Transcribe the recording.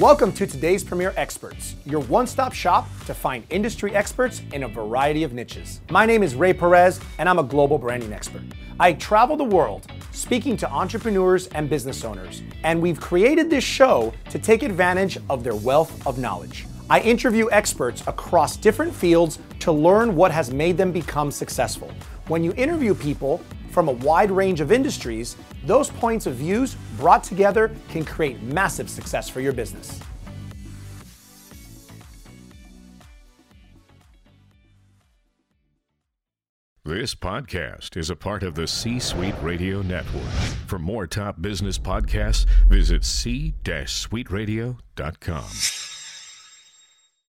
Welcome to today's Premier Experts, your one stop shop to find industry experts in a variety of niches. My name is Ray Perez, and I'm a global branding expert. I travel the world speaking to entrepreneurs and business owners, and we've created this show to take advantage of their wealth of knowledge. I interview experts across different fields to learn what has made them become successful. When you interview people from a wide range of industries, those points of views brought together can create massive success for your business. This podcast is a part of the C Suite Radio Network. For more top business podcasts, visit c-suiteradio.com.